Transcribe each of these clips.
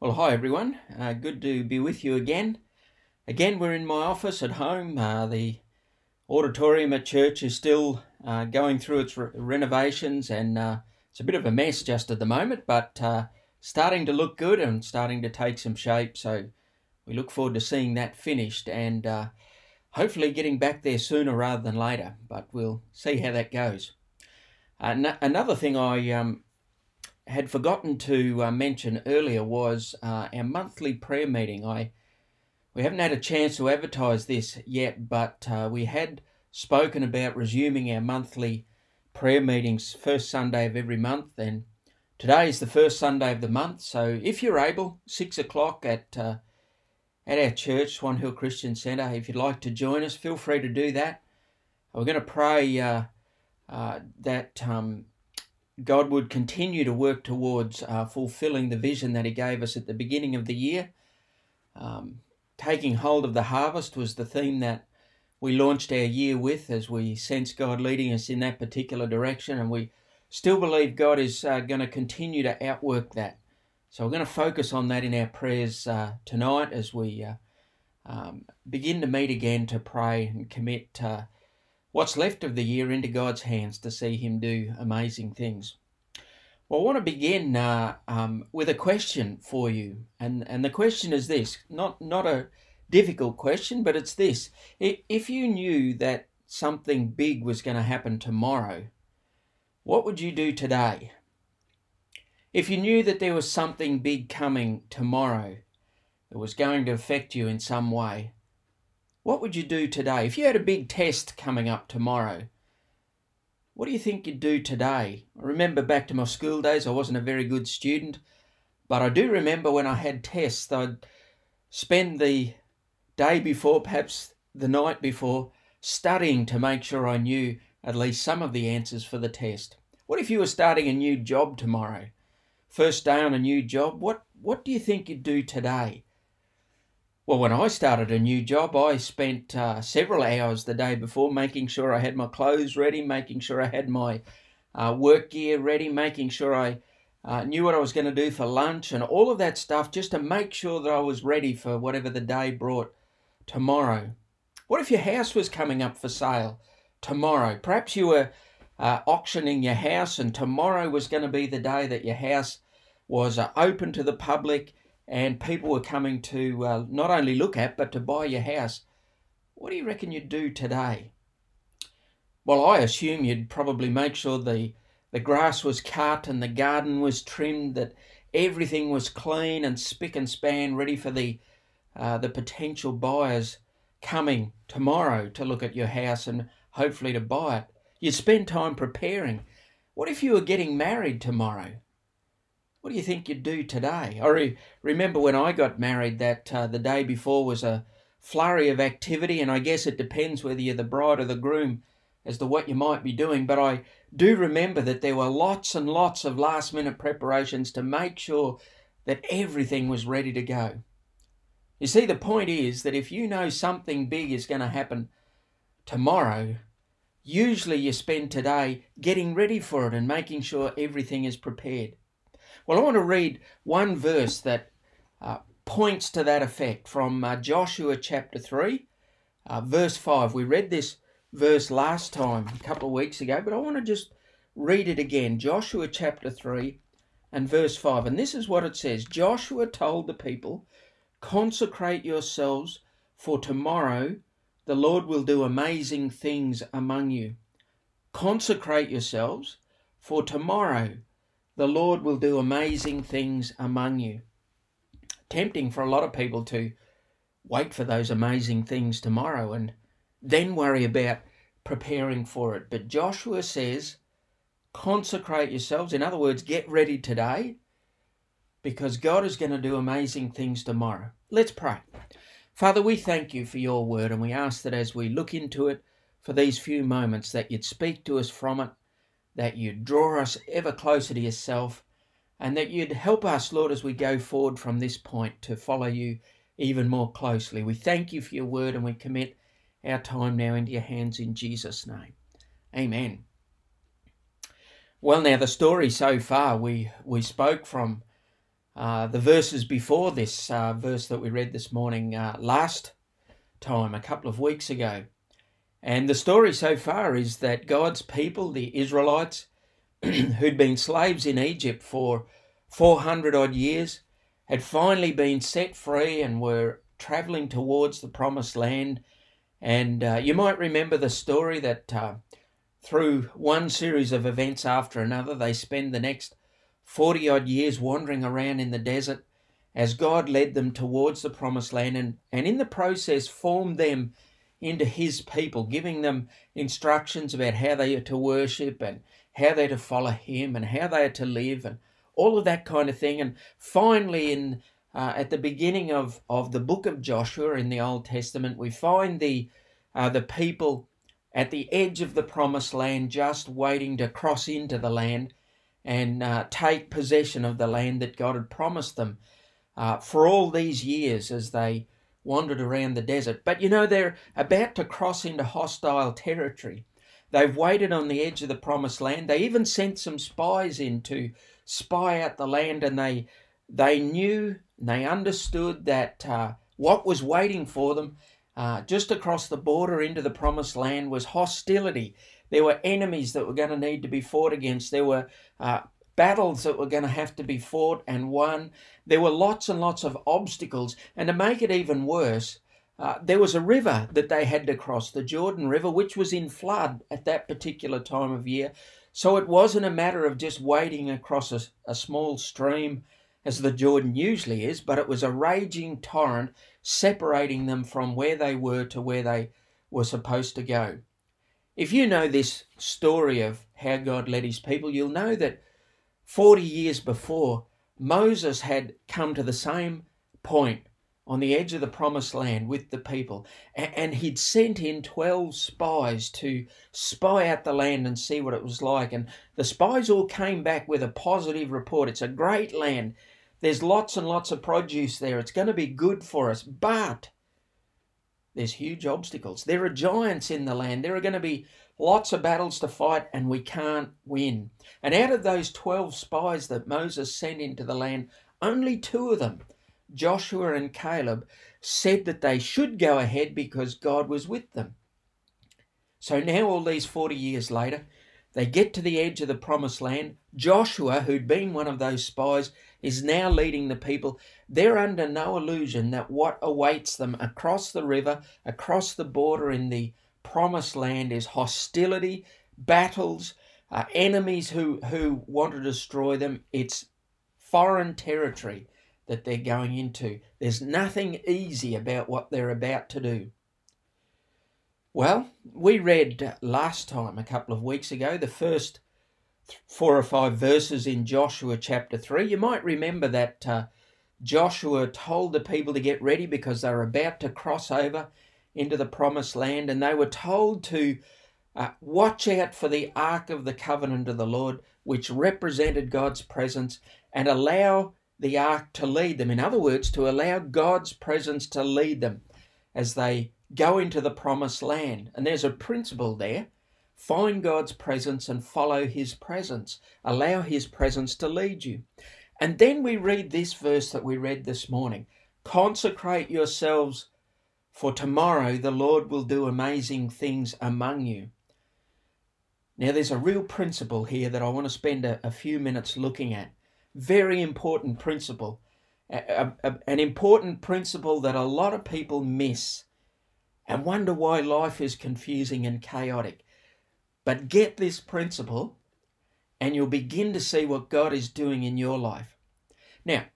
Well, hi everyone. Uh, good to be with you again. Again, we're in my office at home. Uh, the auditorium at church is still uh, going through its re- renovations and uh, it's a bit of a mess just at the moment, but uh, starting to look good and starting to take some shape. So we look forward to seeing that finished and uh, hopefully getting back there sooner rather than later, but we'll see how that goes. another thing I um, had forgotten to uh, mention earlier was uh, our monthly prayer meeting. I we haven't had a chance to advertise this yet, but uh, we had spoken about resuming our monthly prayer meetings first Sunday of every month, and today is the first Sunday of the month. So if you're able, six o'clock at uh, at our church, Swan Hill Christian Centre. If you'd like to join us, feel free to do that. We're going to pray uh, uh, that um, God would continue to work towards uh, fulfilling the vision that He gave us at the beginning of the year. Um, taking hold of the harvest was the theme that we launched our year with as we sense God leading us in that particular direction, and we still believe God is uh, going to continue to outwork that. So we're going to focus on that in our prayers uh, tonight as we uh, um, begin to meet again to pray and commit uh, what's left of the year into God's hands to see Him do amazing things. Well, I want to begin uh, um, with a question for you, and and the question is this: not not a difficult question, but it's this: if you knew that something big was going to happen tomorrow, what would you do today? If you knew that there was something big coming tomorrow that was going to affect you in some way, what would you do today? If you had a big test coming up tomorrow, what do you think you'd do today? I remember back to my school days, I wasn't a very good student, but I do remember when I had tests, I'd spend the day before, perhaps the night before, studying to make sure I knew at least some of the answers for the test. What if you were starting a new job tomorrow? First day on a new job, what, what do you think you'd do today? Well, when I started a new job, I spent uh, several hours the day before making sure I had my clothes ready, making sure I had my uh, work gear ready, making sure I uh, knew what I was going to do for lunch and all of that stuff just to make sure that I was ready for whatever the day brought tomorrow. What if your house was coming up for sale tomorrow? Perhaps you were uh, auctioning your house and tomorrow was going to be the day that your house was uh, open to the public and people were coming to uh, not only look at but to buy your house, what do you reckon you'd do today? Well, I assume you'd probably make sure the the grass was cut and the garden was trimmed, that everything was clean and spick and span, ready for the uh, the potential buyers coming tomorrow to look at your house and hopefully to buy it. You'd spend time preparing. What if you were getting married tomorrow? What do you think you'd do today? I re- remember when I got married that uh, the day before was a flurry of activity, and I guess it depends whether you're the bride or the groom as to what you might be doing. But I do remember that there were lots and lots of last minute preparations to make sure that everything was ready to go. You see, the point is that if you know something big is going to happen tomorrow, usually you spend today getting ready for it and making sure everything is prepared. Well, I want to read one verse that uh, points to that effect from uh, Joshua chapter 3, uh, verse 5. We read this verse last time, a couple of weeks ago, but I want to just read it again. Joshua chapter 3 and verse 5. And this is what it says Joshua told the people, Consecrate yourselves, for tomorrow the Lord will do amazing things among you. Consecrate yourselves, for tomorrow the Lord will do amazing things among you. Tempting for a lot of people to wait for those amazing things tomorrow and then worry about preparing for it. But Joshua says, consecrate yourselves. In other words, get ready today because God is going to do amazing things tomorrow. Let's pray. Father, we thank you for your word and we ask that as we look into it for these few moments that you'd speak to us from it that you'd draw us ever closer to yourself, and that you'd help us, Lord, as we go forward from this point to follow you even more closely. We thank you for your word and we commit our time now into your hands in Jesus' name. Amen. Well, now the story so far we we spoke from uh, the verses before this uh, verse that we read this morning uh, last time, a couple of weeks ago. And the story so far is that God's people, the Israelites, who'd been slaves in Egypt for 400 odd years, had finally been set free and were traveling towards the promised land. And uh, you might remember the story that uh, through one series of events after another, they spend the next 40 odd years wandering around in the desert as God led them towards the promised land and, and in the process formed them into his people, giving them instructions about how they are to worship and how they're to follow him and how they are to live and all of that kind of thing. And finally, in uh, at the beginning of, of the book of Joshua in the Old Testament, we find the uh, the people at the edge of the promised land, just waiting to cross into the land and uh, take possession of the land that God had promised them uh, for all these years as they wandered around the desert. But you know, they're about to cross into hostile territory. They've waited on the edge of the promised land. They even sent some spies in to spy out the land, and they they knew, they understood that uh, what was waiting for them uh, just across the border into the promised land was hostility. There were enemies that were going to need to be fought against. There were uh, battles that were going to have to be fought and won. There were lots and lots of obstacles. And to make it even worse, uh, there was a river that they had to cross, the Jordan River, which was in flood at that particular time of year. So it wasn't a matter of just wading across a, a small stream as the Jordan usually is, but it was a raging torrent separating them from where they were to where they were supposed to go. If you know this story of how God led his people, you'll know that 40 years before, Moses had come to the same point on the edge of the promised land with the people, and he'd sent in 12 spies to spy out the land and see what it was like. And the spies all came back with a positive report. It's a great land. There's lots and lots of produce there. It's going to be good for us. But there's huge obstacles. There are giants in the land. There are going to be lots of battles to fight, and we can't win. And out of those 12 spies that Moses sent into the land, only two of them Joshua and Caleb said that they should go ahead because God was with them. So now, all these 40 years later, they get to the edge of the promised land. Joshua, who'd been one of those spies, is now leading the people. They're under no illusion that what awaits them across the river, across the border in the promised land is hostility, battles, uh, enemies who, who want to destroy them. It's foreign territory that they're going into. There's nothing easy about what they're about to do. Well, we read last time, a couple of weeks ago, the first four or five verses in Joshua chapter 3. You might remember that uh, Joshua told the people to get ready because they were about to cross over into the promised land and they were told to uh, watch out for the ark of the covenant of the Lord, which represented God's presence, and allow the ark to lead them. In other words, to allow God's presence to lead them as they go into the promised land. And there's a principle there. Find God's presence and follow his presence. Allow his presence to lead you. And then we read this verse that we read this morning Consecrate yourselves, for tomorrow the Lord will do amazing things among you. Now, there's a real principle here that I want to spend a, a few minutes looking at very important principle, a, a, an important principle that a lot of people miss and wonder why life is confusing and chaotic. But get this principle, and you'll begin to see what God is doing in your life. Now,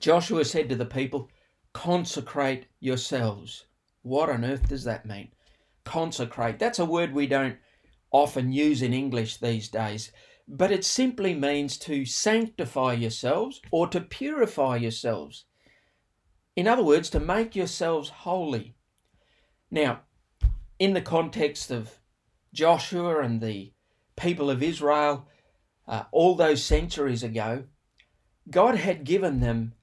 Joshua said to the people, Consecrate yourselves. What on earth does that mean? Consecrate. That's a word we don't often use in English these days but it simply means to sanctify yourselves or to purify yourselves. In other words, to make yourselves holy. Now, in the context of Joshua and the people of Israel, uh, all those centuries ago, God had given them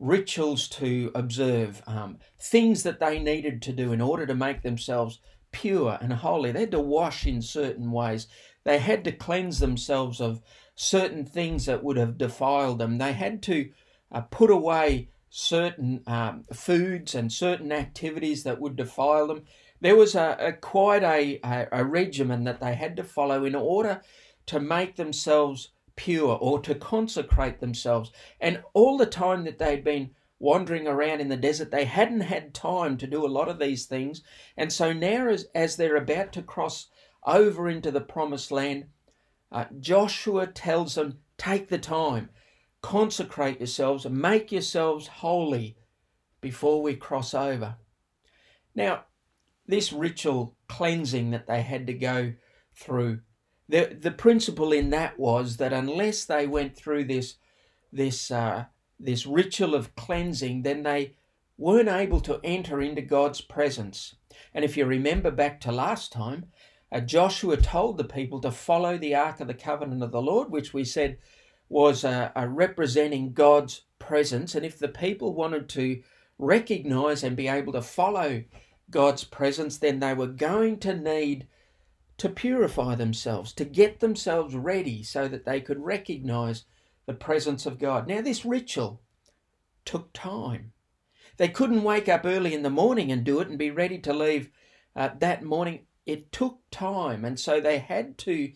rituals to observe, um, things that they needed to do in order to make themselves pure and holy. They had to wash in certain ways. They had to cleanse themselves of certain things that would have defiled them. They had to uh, put away certain um, foods and certain activities that would defile them. There was a, a quite a, a, a regimen that they had to follow in order to make themselves pure or to consecrate themselves. And all the time that they'd been wandering around in the desert, they hadn't had time to do a lot of these things. And so now, as, as they're about to cross over into the promised land, uh, Joshua tells them, Take the time, consecrate yourselves, make yourselves holy before we cross over. Now, this ritual cleansing that they had to go through, the, the principle in that was that unless they went through this, this, uh, this ritual of cleansing, then they weren't able to enter into God's presence. And if you remember back to last time, uh, Joshua told the people to follow the Ark of the Covenant of the Lord, which we said was uh, representing God's presence. And if the people wanted to recognize and be able to follow God's presence, then they were going to need to purify themselves, to get themselves ready so that they could recognize the presence of God. Now, this ritual took time. They couldn't wake up early in the morning and do it and be ready to leave uh, that morning it took time, and so they had to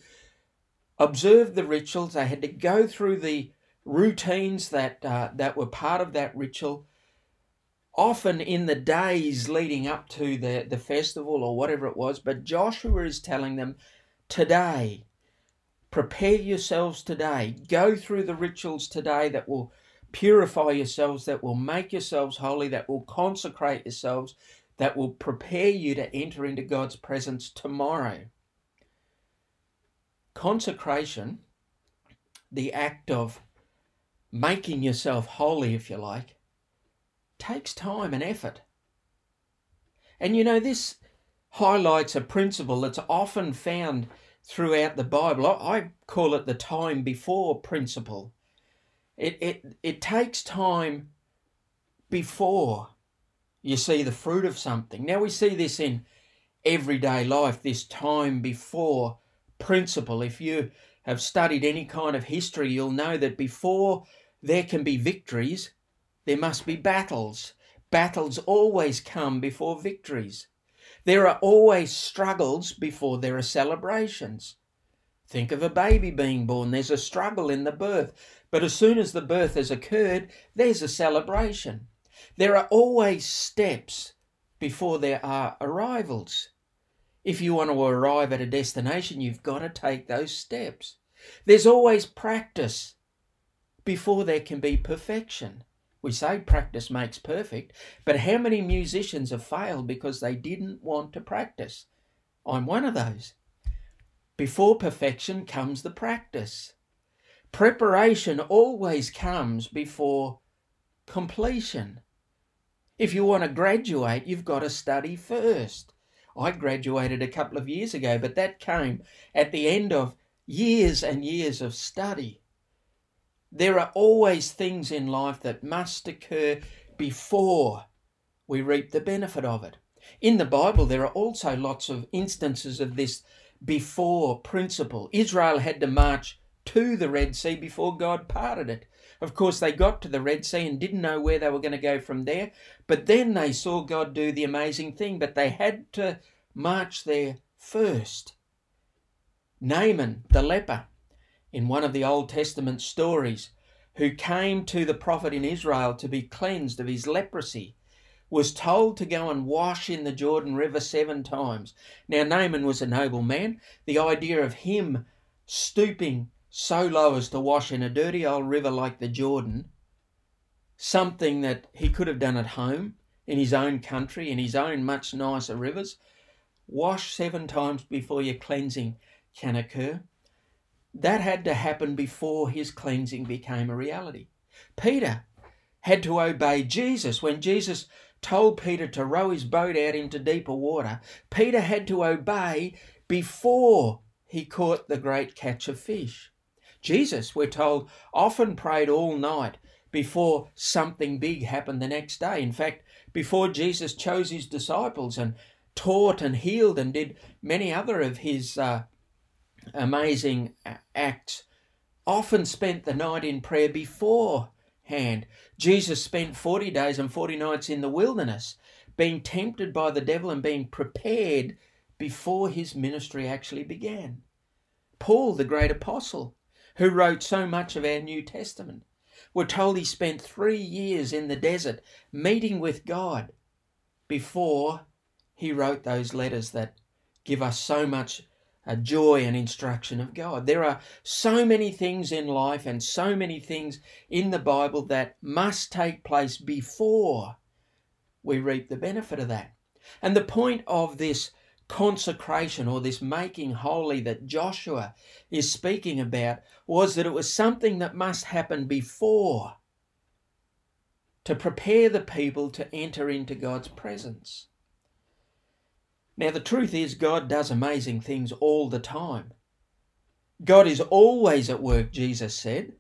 observe the rituals. They had to go through the routines that uh, that were part of that ritual. Often in the days leading up to the, the festival or whatever it was, but Joshua is telling them today, prepare yourselves today, go through the rituals today that will purify yourselves, that will make yourselves holy, that will consecrate yourselves, that will prepare you to enter into God's presence tomorrow. Consecration, the act of making yourself holy, if you like, takes time and effort. And you know, this highlights a principle that's often found throughout the Bible. I call it the time before principle. It, it, it takes time before you see the fruit of something. Now we see this in everyday life, this time before principle. If you have studied any kind of history, you'll know that before there can be victories, there must be battles. Battles always come before victories. There are always struggles before there are celebrations. Think of a baby being born. There's a struggle in the birth. But as soon as the birth has occurred, there's a celebration. There are always steps before there are arrivals. If you want to arrive at a destination, you've got to take those steps. There's always practice before there can be perfection. We say practice makes perfect, but how many musicians have failed because they didn't want to practice? I'm one of those. Before perfection comes the practice. Preparation always comes before completion. If you want to graduate, you've got to study first. I graduated a couple of years ago, but that came at the end of years and years of study. There are always things in life that must occur before we reap the benefit of it. In the Bible, there are also lots of instances of this before principle. Israel had to march to the Red Sea before God parted it. Of course, they got to the Red Sea and didn't know where they were going to go from there, but then they saw God do the amazing thing, but they had to march there first. Naaman, the leper, in one of the Old Testament stories, who came to the prophet in Israel to be cleansed of his leprosy, was told to go and wash in the Jordan River seven times. Now, Naaman was a noble man. The idea of him stooping so low as to wash in a dirty old river like the Jordan, something that he could have done at home, in his own country, in his own much nicer rivers. Wash seven times before your cleansing can occur. That had to happen before his cleansing became a reality. Peter had to obey Jesus. When Jesus told Peter to row his boat out into deeper water, Peter had to obey before he caught the great catch of fish. Jesus, we're told, often prayed all night before something big happened the next day. In fact, before Jesus chose his disciples and taught and healed and did many other of his uh, amazing acts, often spent the night in prayer beforehand. Jesus spent 40 days and 40 nights in the wilderness, being tempted by the devil and being prepared before his ministry actually began. Paul, the great apostle, who wrote so much of our New Testament, we're told he spent three years in the desert meeting with God before he wrote those letters that give us so much uh, joy and instruction of God. There are so many things in life and so many things in the Bible that must take place before we reap the benefit of that. And the point of this consecration or this making holy that Joshua is speaking about was that it was something that must happen before to prepare the people to enter into God's presence. Now, the truth is, God does amazing things all the time. God is always at work, Jesus said.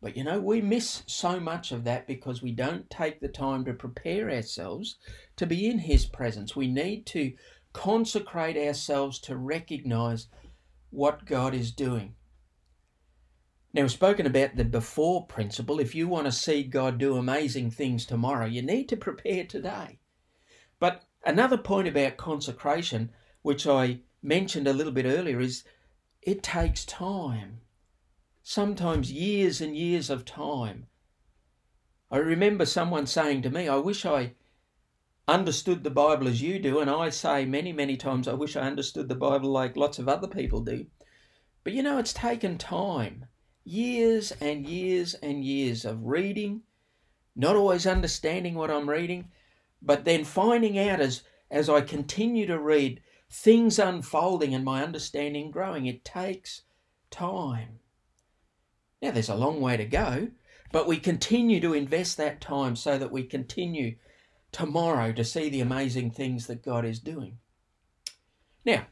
But you know, we miss so much of that because we don't take the time to prepare ourselves to be in His presence. We need to consecrate ourselves to recognize what God is doing. Now, we've spoken about the before principle. If you want to see God do amazing things tomorrow, you need to prepare today. But Another point about consecration, which I mentioned a little bit earlier, is it takes time. Sometimes years and years of time. I remember someone saying to me, I wish I understood the Bible as you do, and I say many, many times, I wish I understood the Bible like lots of other people do. But you know, it's taken time years and years and years of reading, not always understanding what I'm reading, but then finding out as, as I continue to read, things unfolding and my understanding growing. It takes time. Now, there's a long way to go, but we continue to invest that time so that we continue tomorrow to see the amazing things that God is doing. Now,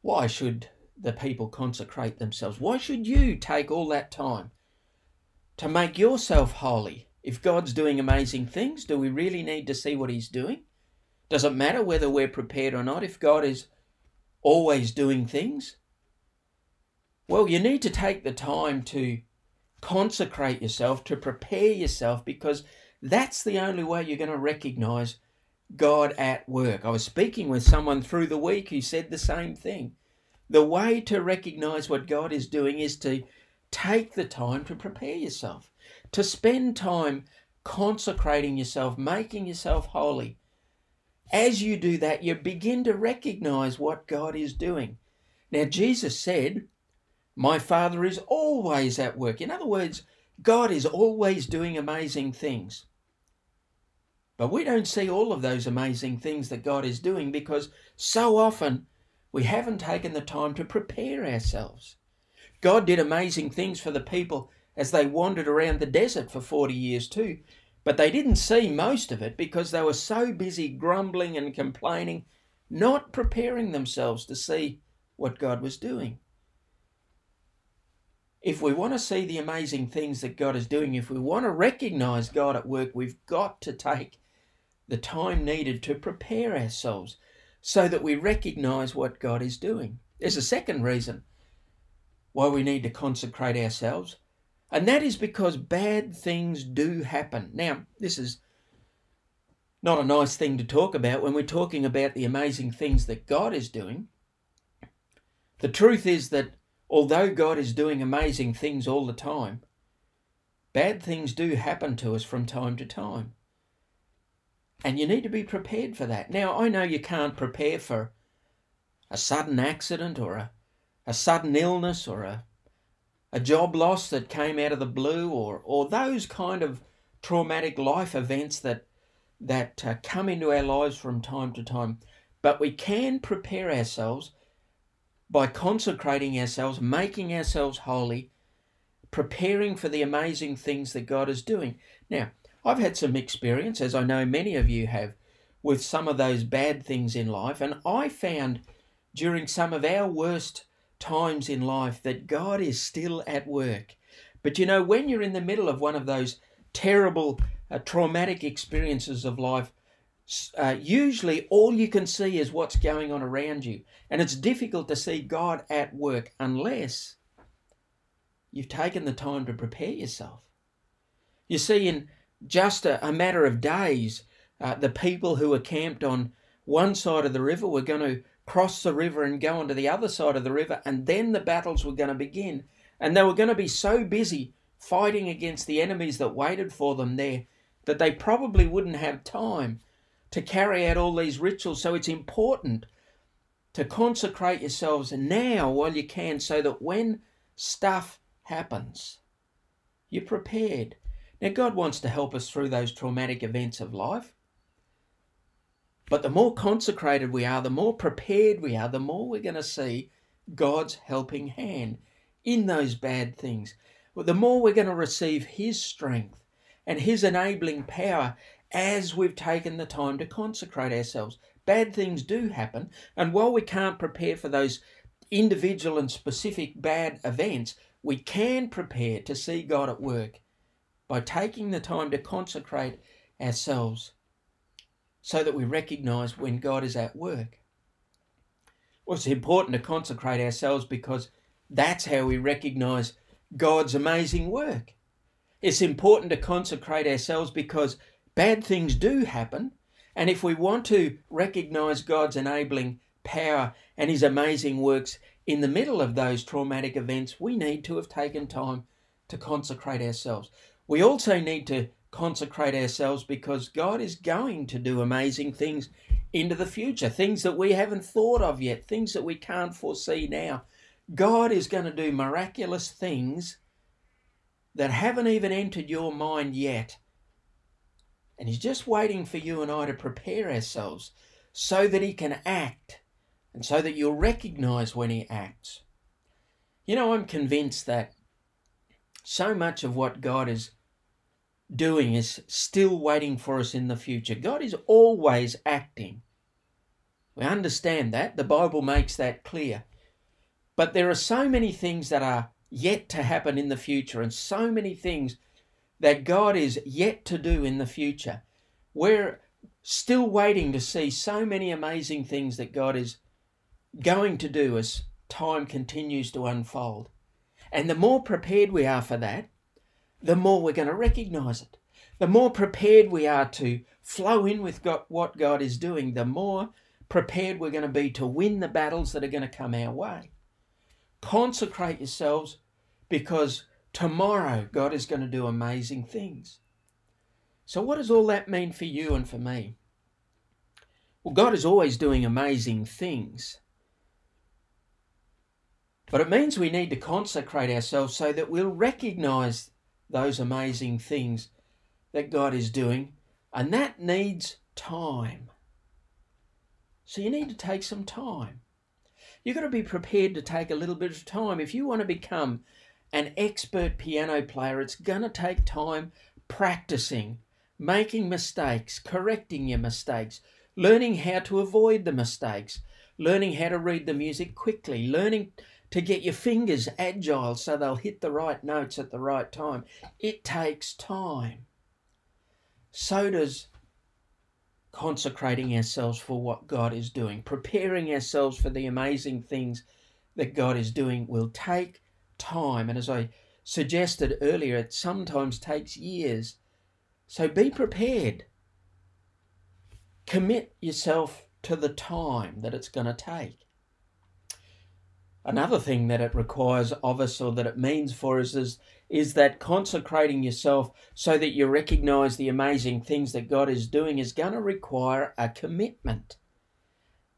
why should the people consecrate themselves? Why should you take all that time to make yourself holy if God's doing amazing things, do we really need to see what He's doing? Does it matter whether we're prepared or not if God is always doing things? Well, you need to take the time to consecrate yourself, to prepare yourself, because that's the only way you're going to recognize God at work. I was speaking with someone through the week who said the same thing. The way to recognize what God is doing is to take the time to prepare yourself to spend time consecrating yourself, making yourself holy. As you do that, you begin to recognize what God is doing. Now, Jesus said, My Father is always at work. In other words, God is always doing amazing things. But we don't see all of those amazing things that God is doing because so often we haven't taken the time to prepare ourselves. God did amazing things for the people as they wandered around the desert for 40 years too. But they didn't see most of it because they were so busy grumbling and complaining, not preparing themselves to see what God was doing. If we want to see the amazing things that God is doing, if we want to recognize God at work, we've got to take the time needed to prepare ourselves so that we recognize what God is doing. There's a second reason why we need to consecrate ourselves. And that is because bad things do happen. Now, this is not a nice thing to talk about when we're talking about the amazing things that God is doing. The truth is that although God is doing amazing things all the time, bad things do happen to us from time to time. And you need to be prepared for that. Now, I know you can't prepare for a sudden accident or a, a sudden illness or a a job loss that came out of the blue or or those kind of traumatic life events that that uh, come into our lives from time to time. But we can prepare ourselves by consecrating ourselves making ourselves holy preparing for the amazing things that God is doing. Now I've had some experience as I know many of you have with some of those bad things in life and I found during some of our worst times in life that God is still at work. But you know, when you're in the middle of one of those terrible, uh, traumatic experiences of life, uh, usually all you can see is what's going on around you. And it's difficult to see God at work unless you've taken the time to prepare yourself. You see, in just a, a matter of days, uh, the people who were camped on one side of the river were going to cross the river and go onto the other side of the river, and then the battles were going to begin. And they were going to be so busy fighting against the enemies that waited for them there that they probably wouldn't have time to carry out all these rituals. So it's important to consecrate yourselves now while you can so that when stuff happens, you're prepared. Now, God wants to help us through those traumatic events of life. But the more consecrated we are, the more prepared we are, the more we're going to see God's helping hand in those bad things. The more we're going to receive His strength and His enabling power as we've taken the time to consecrate ourselves. Bad things do happen, and while we can't prepare for those individual and specific bad events, we can prepare to see God at work by taking the time to consecrate ourselves so that we recognize when God is at work. Well, it's important to consecrate ourselves because that's how we recognize God's amazing work. It's important to consecrate ourselves because Bad things do happen, and if we want to recognize God's enabling power and His amazing works in the middle of those traumatic events, we need to have taken time to consecrate ourselves. We also need to consecrate ourselves because God is going to do amazing things into the future, things that we haven't thought of yet, things that we can't foresee now. God is going to do miraculous things that haven't even entered your mind yet and He's just waiting for you and I to prepare ourselves so that He can act and so that you'll recognize when He acts. You know, I'm convinced that so much of what God is doing is still waiting for us in the future. God is always acting. We understand that. The Bible makes that clear. But there are so many things that are yet to happen in the future and so many things that God is yet to do in the future. We're still waiting to see so many amazing things that God is going to do as time continues to unfold. And the more prepared we are for that, the more we're going to recognize it. The more prepared we are to flow in with God, what God is doing, the more prepared we're going to be to win the battles that are going to come our way. Consecrate yourselves because Tomorrow, God is going to do amazing things. So, what does all that mean for you and for me? Well, God is always doing amazing things. But it means we need to consecrate ourselves so that we'll recognize those amazing things that God is doing, and that needs time. So you need to take some time. You've got to be prepared to take a little bit of time. If you want to become an expert piano player, it's going to take time practicing, making mistakes, correcting your mistakes, learning how to avoid the mistakes, learning how to read the music quickly, learning to get your fingers agile so they'll hit the right notes at the right time. It takes time. So does consecrating ourselves for what God is doing, preparing ourselves for the amazing things that God is doing will take time. And as I suggested earlier, it sometimes takes years. So be prepared. Commit yourself to the time that it's going to take. Another thing that it requires of us or that it means for us is, is that consecrating yourself so that you recognize the amazing things that God is doing is going to require a commitment.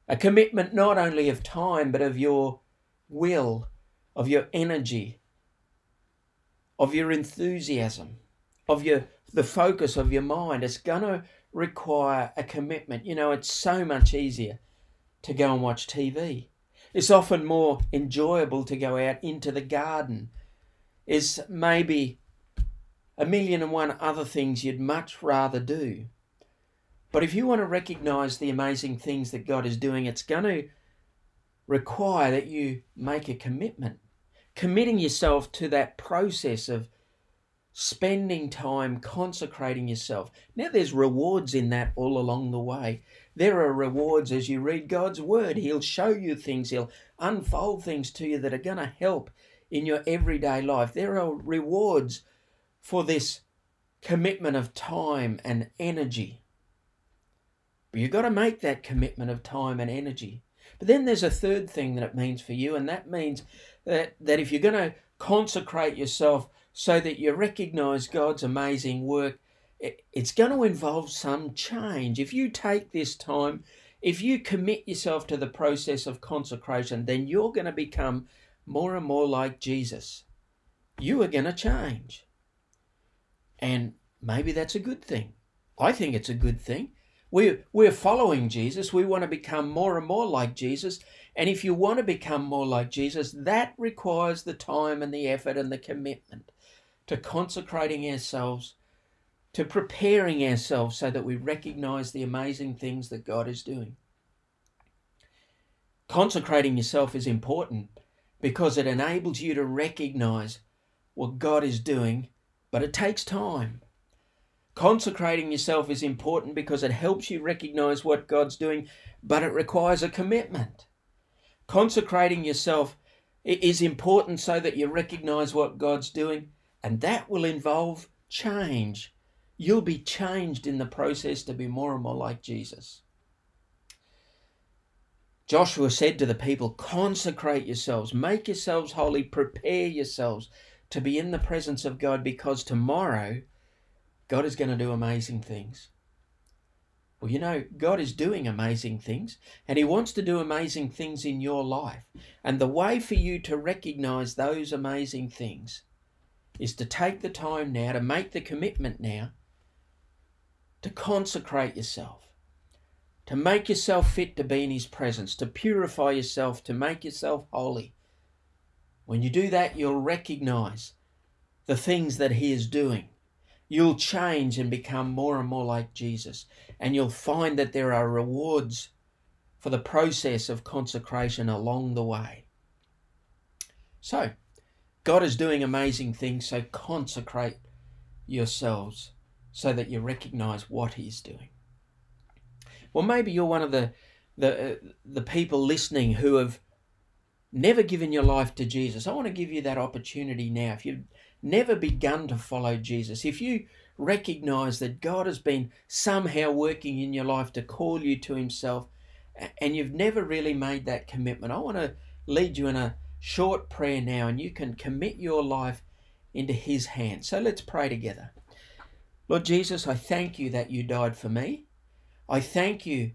A commitment not only of time, but of your will of your energy, of your enthusiasm, of your the focus of your mind. It's going to require a commitment. You know, it's so much easier to go and watch TV. It's often more enjoyable to go out into the garden. It's maybe a million and one other things you'd much rather do. But if you want to recognize the amazing things that God is doing, it's going to require that you make a commitment, committing yourself to that process of spending time consecrating yourself. Now, there's rewards in that all along the way. There are rewards as you read God's word. He'll show you things, He'll unfold things to you that are going to help in your everyday life. There are rewards for this commitment of time and energy. But you've got to make that commitment of time and energy. But then there's a third thing that it means for you, and that means that, that if you're going to consecrate yourself so that you recognize God's amazing work, it's going to involve some change. If you take this time, if you commit yourself to the process of consecration, then you're going to become more and more like Jesus. You are going to change. And maybe that's a good thing. I think it's a good thing. We're, we're following Jesus. We want to become more and more like Jesus. And if you want to become more like Jesus, that requires the time and the effort and the commitment to consecrating ourselves, to preparing ourselves so that we recognize the amazing things that God is doing. Consecrating yourself is important because it enables you to recognize what God is doing, but it takes time. Consecrating yourself is important because it helps you recognize what God's doing, but it requires a commitment. Consecrating yourself is important so that you recognize what God's doing, and that will involve change. You'll be changed in the process to be more and more like Jesus. Joshua said to the people, Consecrate yourselves, make yourselves holy, prepare yourselves to be in the presence of God because tomorrow God is going to do amazing things. Well, you know, God is doing amazing things and He wants to do amazing things in your life. And the way for you to recognize those amazing things is to take the time now, to make the commitment now, to consecrate yourself to make yourself fit to be in His presence, to purify yourself, to make yourself holy. When you do that, you'll recognize the things that He is doing. You'll change and become more and more like Jesus. And you'll find that there are rewards for the process of consecration along the way. So, God is doing amazing things, so consecrate yourselves so that you recognize what He's doing. Well, maybe you're one of the the uh, the people listening who have never given your life to Jesus. I want to give you that opportunity now. If you've never begun to follow Jesus, if you recognize that God has been somehow working in your life to call you to Himself, and you've never really made that commitment, I want to lead you in a short prayer now, and you can commit your life into His hands. So let's pray together. Lord Jesus, I thank you that you died for me. I thank you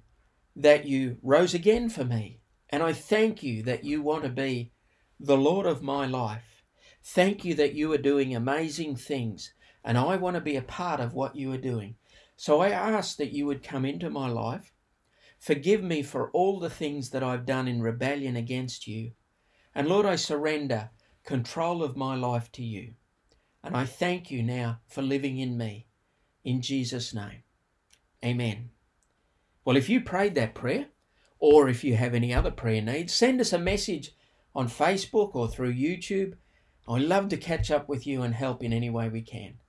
that you rose again for me. And I thank you that you want to be the Lord of my life. Thank you that you are doing amazing things. And I want to be a part of what you are doing. So I ask that you would come into my life. Forgive me for all the things that I've done in rebellion against you. And Lord, I surrender control of my life to you. And I thank you now for living in me. In Jesus' name. Amen. Well, if you prayed that prayer, or if you have any other prayer needs, send us a message on Facebook or through YouTube. I'd love to catch up with you and help in any way we can.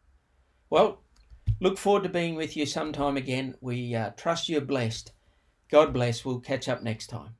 Well, look forward to being with you sometime again. We uh, trust you're blessed. God bless. We'll catch up next time.